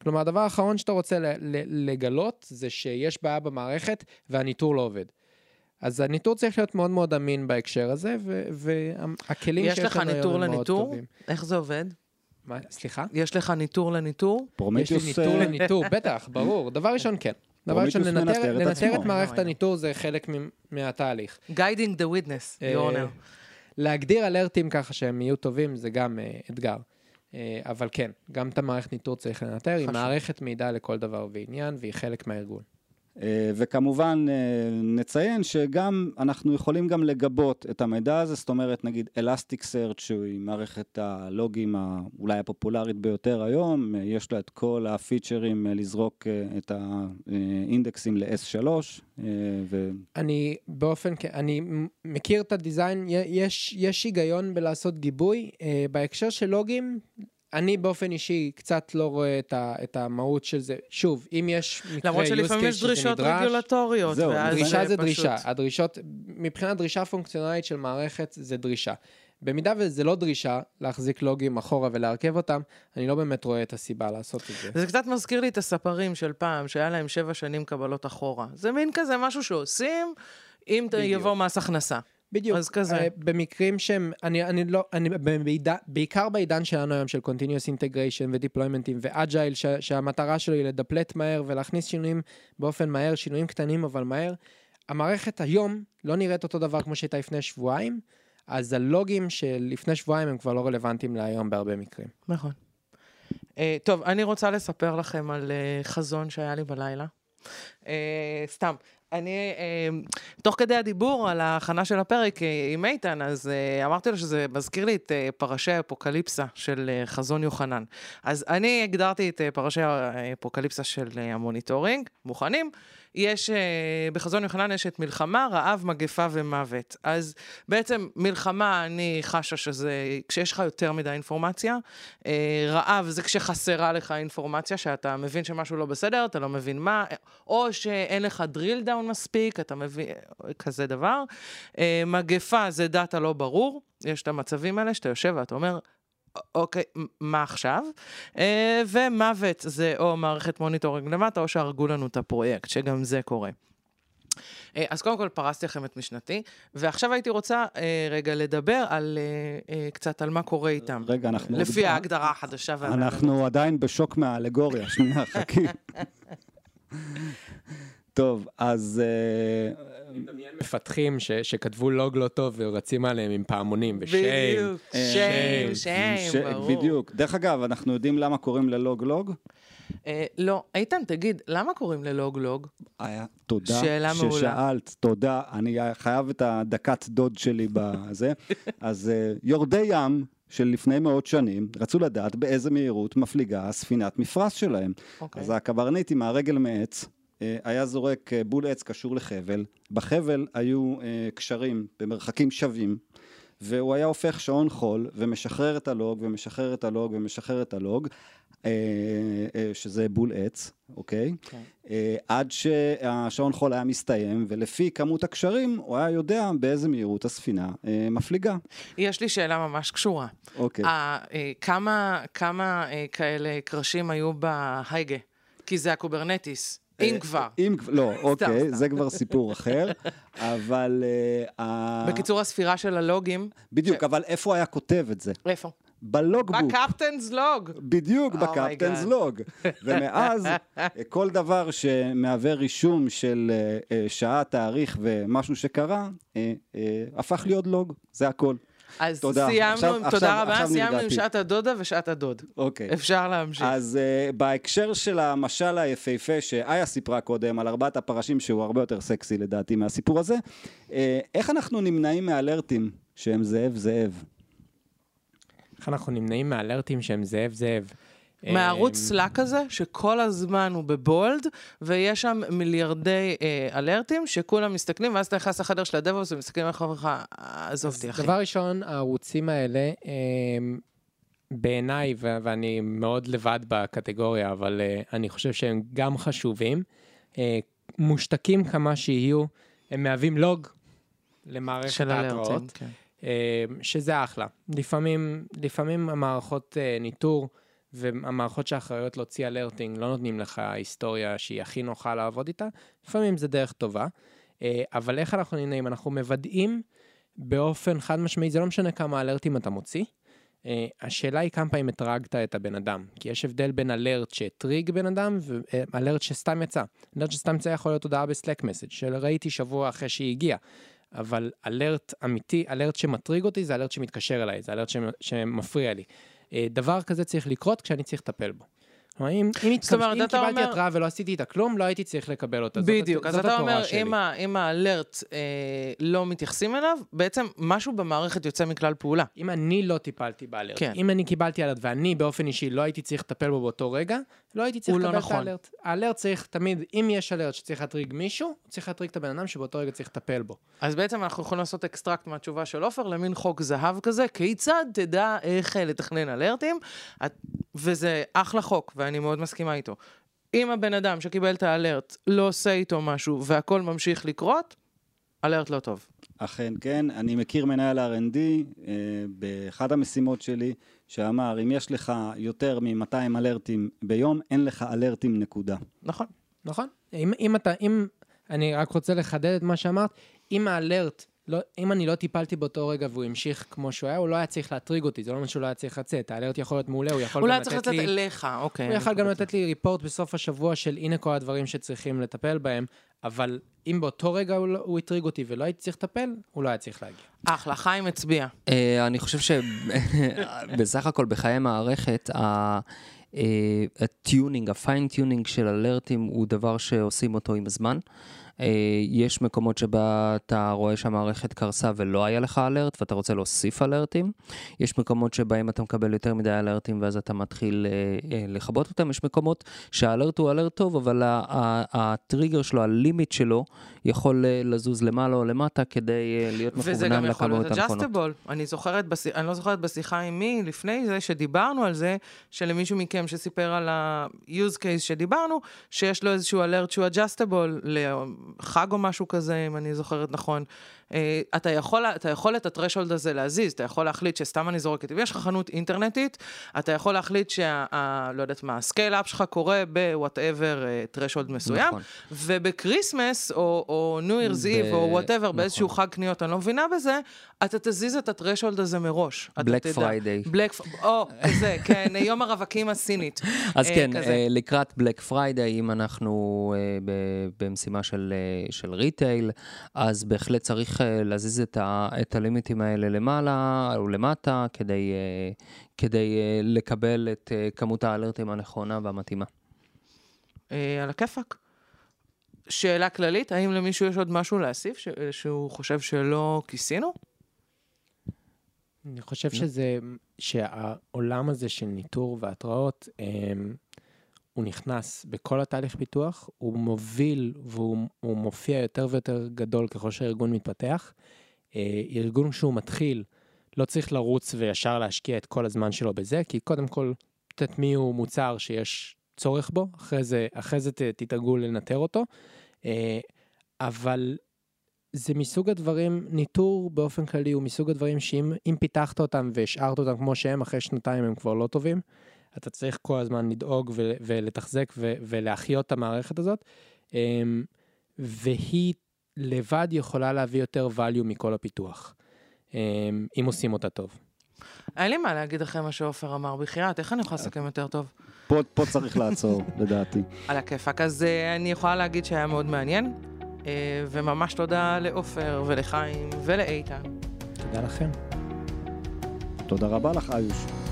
כלומר, הדבר האחרון שאתה רוצה ל- ל- לגלות זה שיש בעיה במערכת והניטור לא עובד. אז הניטור צריך להיות מאוד מאוד אמין בהקשר הזה, והכלים יש שיש לך לנו היום ניטור הם מאוד לניטור? טובים. איך זה עובד? מה, סליחה? יש לך ניטור לניטור? יש לי. ניטור אה, לניטור, בטח, ברור. דבר ראשון, כן. דבר ראשון, לנטר את. את מערכת know. הניטור זה חלק מהתהליך. Guiding the witness, אה, your honor. להגדיר אלרטים ככה שהם יהיו טובים זה גם אה, אתגר. אה, אבל כן, גם את המערכת ניטור צריך לנטר, היא. מערכת מידע לכל דבר ועניין, והיא חלק מהארגון. אה, וכמובן אה, נציין שגם אנחנו יכולים גם לגבות את המידע הזה, זאת אומרת נגיד סרצ' שהיא מערכת הלוגים אולי הפופולרית ביותר היום, אה, יש לה את כל הפיצ'רים לזרוק את האינדקסים ל-S3, אה, ו... אני באופן, אני מכיר את הדיזיין, יש, יש היגיון בלעשות גיבוי. בהקשר של לוגים, אני באופן אישי קצת לא רואה את, ה, את המהות של זה. שוב, אם יש מקרה למרות use שלפעמים case יש שזה דרישות נדרש, רגולטוריות, זהו, דרישה זה פשוט- דרישה. הדרישות, מבחינת דרישה פונקציונלית של מערכת, זה דרישה. במידה וזה לא דרישה, להחזיק לוגים אחורה ולהרכב אותם, אני לא באמת רואה את הסיבה לעשות את זה. זה קצת מזכיר לי את הספרים של פעם, שהיה להם שבע שנים קבלות אחורה. זה מין כזה משהו שעושים, אם בדיוק. יבוא מס הכנסה. בדיוק. אז כזה. אה, במקרים שהם, אני, אני לא, אני, בעידן, בעיקר בעידן שלנו היום של Continuous Integration ו-Deploymentים ו-Agile, ש, שהמטרה שלו היא לדפלט מהר ולהכניס שינויים באופן מהר, שינויים קטנים אבל מהר. המערכת היום לא נראית אותו דבר כמו שהייתה לפני שבועיים, אז הלוגים של לפני שבועיים הם כבר לא רלוונטיים להיום בהרבה מקרים. נכון. Uh, טוב, אני רוצה לספר לכם על uh, חזון שהיה לי בלילה. Uh, סתם. אני, uh, תוך כדי הדיבור על ההכנה של הפרק uh, עם איתן, אז uh, אמרתי לו שזה מזכיר לי את uh, פרשי האפוקליפסה של חזון יוחנן. אז אני הגדרתי את פרשי האפוקליפסה של ה monitoring, מוכנים? יש, uh, בחזון יוחנן יש את מלחמה, רעב, מגפה ומוות. אז בעצם מלחמה, אני חשה שזה, כשיש לך יותר מדי אינפורמציה, אה, רעב זה כשחסרה לך אינפורמציה, שאתה מבין שמשהו לא בסדר, אתה לא מבין מה, או שאין לך drill down מספיק, אתה מבין, כזה דבר. אה, מגפה זה דאטה לא ברור, יש את המצבים האלה שאתה יושב ואתה אומר, אוקיי, מה עכשיו? אה, ומוות זה או מערכת monitoring למטה, או שהרגו לנו את הפרויקט, שגם זה קורה. אה, אז קודם כל פרסתי לכם את משנתי, ועכשיו הייתי רוצה אה, רגע לדבר על, אה, אה, קצת על מה קורה איתם. רגע, אנחנו... לפי עוד- ההגדרה החדשה. אנחנו עדיין בשוק מהאלגוריה, שנייה, חכי. טוב, אז אה, מפתחים ש, שכתבו לוג לא טוב ורצים עליהם עם פעמונים ושיים. בדיוק, שיים, שיים, ברור. בדיוק. דרך אגב, אנחנו יודעים למה קוראים ללוג לוג? אה, לא, איתן, תגיד, למה קוראים ללוג לוג? תודה. ששאלת, תודה. אני חייב את הדקת דוד שלי בזה. אז אה, יורדי ים של לפני מאות שנים רצו לדעת באיזה מהירות מפליגה ספינת מפרש שלהם. אוקיי. אז הקברניט עם הרגל מעץ היה זורק אה, בול עץ קשור לחבל, בחבל היו אה, קשרים במרחקים שווים, והוא היה הופך שעון חול ומשחרר את הלוג ומשחרר את הלוג ומשחרר את הלוג. אה, אה, שזה בול עץ, אוקיי? כן. אה, עד שהשעון חול היה מסתיים, ולפי כמות הקשרים, הוא היה יודע באיזה מהירות הספינה אה, מפליגה. יש לי שאלה ממש קשורה. אוקיי. אה, אה, כמה, כמה אה, כאלה קרשים היו בהייגה? כי זה ה Kubernetes, אם אה, כבר. אם כבר, לא, אוקיי. זה כבר סיפור אחר, אבל... אה, בקיצור, הספירה של הלוגים, בדיוק, אבל איפה היה כותב את זה? איפה? ב logbook. ב captain's log. בדיוק, Oh ב captain's. log. ומאז, כל דבר שמהווה רישום של אה, אה, שעה, תאריך ומשהו שקרה, אה, אה, הפך להיות לוג, זה הכל. אז תודה. סיימנו, עכשיו- עם- עכשיו- תודה רבה, עכשיו סיימנו עם. שעת הדודה ושעת הדוד. אוקיי. אפשר להמשיך. אז uh, בהקשר של המשל היפהפה שאיה סיפרה קודם על ארבעת הפרשים שהוא הרבה יותר סקסי לדעתי מהסיפור הזה, uh, איך אנחנו נמנעים מאלרטים שהם זאב זאב? איך אנחנו נמנעים מאלרטים שהם זאב זאב? מהערוץ אה, סלאק הזה, שכל הזמן הוא בבולד, ויש שם מיליארדי אה, אלרטים, שכולם מסתכלים, ואז אתה נכנס לחדר של הדבוס ומסתכלים עליך ואומרים לך, "אה, עזוב אותי, אחי. דבר ראשון, הערוצים האלה, הם, בעיניי, ו- ואני מאוד לבד בקטגוריה, אבל אה, אני חושב שהם גם חשובים, אה, מושתקים כמה שיהיו, הם מהווים לוג למערכת. ההתראות, כן. אה, שזה אחלה. לפעמים, לפעמים המערכות אה, ניטור והמערכות שאחראיות להוציא אלרטינג לא נותנים לך היסטוריה שהיא הכי נוחה לעבוד איתה, לפעמים זה דרך טובה. אה, אבל איך אנחנו נמנעים? אנחנו מוודאים באופן חד משמעי, זה לא משנה כמה אלרטים אתה מוציא. Uh, השאלה היא כמה פעמים הטרגת את הבן אדם, כי יש הבדל בין אלרט שהטריג בן אדם ואלרט שסתם יצא. אלרט שסתם יצא יכול להיות הודעה בסלק מסאג' של ראיתי שבוע אחרי שהיא הגיעה. אבל אלרט אמיתי, אלרט שמטריג אותי זה אלרט שמתקשר אליי, זה אלרט שמ- שמפריע לי. Uh, דבר כזה צריך לקרות כשאני צריך לטפל בו. אם, אם, זאת אומרת, אם אתה קיבלתי אומר- התראה ולא עשיתי איתה כלום, לא הייתי צריך לקבל אותה. זאת- בדיוק, אז זאת אתה אומר, שלי. אם ה- אם ה alert אה, לא מתייחסים אליו, בעצם משהו במערכת יוצא מכלל פעולה. אם אני לא טיפלתי ב alert, כן. אם אני קיבלתי alert ואני באופן אישי לא הייתי צריך לטפל בו באותו רגע, לא הייתי צריך לא לקבל נכון. את ה alert. ה alert צריך תמיד, אם יש alert שצריך להטריג מישהו, צריך להטריג את הבן אדם שבאותו רגע צריך לטפל בו. אז בעצם אנחנו יכולים לעשות extract מהתשובה של עופר למין חוק זהב כזה, כיצד תדע איך אה, לתכנן אלרטים, וזה אחלה חוק, ואני מאוד מסכימה איתו. אם הבן אדם שקיבל את האלרט לא עושה איתו משהו והכל ממשיך לקרות, אלרט לא טוב. אכן כן, אני מכיר מנהל R&D אה, באחד המשימות שלי, שאמר, אם יש לך יותר מ-200 אלרטים ביום, אין לך אלרטים נקודה. נכון. נכון? אם, אם אתה, אם, אני רק רוצה לחדד את מה שאמרת, אם ה alert, לא, אם אני לא טיפלתי באותו רגע והוא המשיך כמו שהוא היה, הוא לא היה צריך להטריג אותי, זה לא אומר שהוא לא היה צריך לצאת, ה alert יכול להיות מעולה, הוא יכול אולי גם היה צריך לתת לתת לי... אליך, אוקיי. הוא יכל גם קולטת. לתת לי report בסוף השבוע של הנה כל הדברים שצריכים לטפל בהם, אבל אם באותו רגע הוא, לא- הוא הטריג אותי ולא הייתי צריך לטפל, הוא לא היה צריך להגיע. אחלה, חיים הצביע. אה, אני חושב שבסך הכל בחיי מערכת, אה, ה tuning, ה fine tuning של אלרטים הוא דבר שעושים אותו עם הזמן. אה, יש מקומות שבה אתה רואה שהמערכת קרסה ולא היה לך אלרט ואתה רוצה להוסיף אלרטים. יש מקומות שבהם אתה מקבל יותר מדי אלרטים ואז אתה מתחיל אה, אה, לכבות אותם. יש מקומות שהאלרט הוא אלרט טוב, אבל הטריגר שלו, הלימיט שלו, יכול אה, לזוז למעלה או למטה כדי אה, להיות וזה מכוונן גם יכול להיות הנכונות. adjustable. אני זוכרת, בש... אני לא זוכרת בשיחה עם מי לפני זה, שדיברנו על זה, שלמישהו מכם שסיפר על ה-use case שדיברנו, שיש לו איזשהו alert שהוא adjustable לחג או משהו כזה, אם אני זוכרת נכון. אה, אתה יכול, אתה יכול את ה threshold הזה להזיז, אתה יכול להחליט שסתם אני זורקת, אם יש לך חנות אינטרנטית, אתה יכול להחליט שה... ה- לא יודעת מה, ה scale-up שלך קורה ב-whatever threshold מסוים, נכון. וב Christmas, או, או New Year's ב- Eve, או whatever, נכון. באיזשהו חג קניות, אני לא מבינה בזה, אתה תזיז את ה threshold הזה מראש. תדע. Friday. Black, או, כזה, כן, יום הרווקים הסינית. אז אה, כן, כזה. אה, לקראת Black Friday, אם אנחנו אה, במשימה של, של retail, אז בהחלט צריך להזיז את, הלימיטים האלה למעלה או למטה, כדי, כדי לקבל את כמות האלרטים הנכונה והמתאימה. על הכיפאק. שאלה כללית, האם למישהו יש עוד משהו להוסיף ש- שהוא חושב שלא כיסינו? אני חושב שזה, שהעולם הזה של ניטור והתראות, אמ, הוא נכנס בכל התהליך פיתוח, הוא מוביל והוא הוא מופיע יותר ויותר גדול ככל שהארגון מתפתח. אה, ארגון שהוא מתחיל, לא צריך לרוץ וישר להשקיע את כל הזמן שלו בזה, כי קודם כל, תטמיעו מוצר שיש צורך בו, אחרי זה, אחרי זה ת, תדאגו לנטר אותו, אה, אבל זה מסוג הדברים, ניטור באופן כללי הוא מסוג הדברים שאם אם פיתחת אותם והשארת אותם כמו שהם, אחרי שנתיים הם כבר לא טובים. אתה צריך כל הזמן לדאוג ו- ולתחזק ו- ולהחיות את המערכת הזאת, אמ, והיא לבד יכולה להביא יותר value מכל הפיתוח, אמ, אם עושים אותה טוב. אין לי מה להגיד אחרי מה שעופר אמר, בחייאת, איך אני יכולה לסכם יותר טוב? פה, פה צריך לעצור, לדעתי. על הכיפאק. אז uh, אני יכולה להגיד שהיה מאוד מעניין, uh, וממש תודה לעופר ולחיים ולאיתן. תודה לכם. תודה רבה לך, איוש.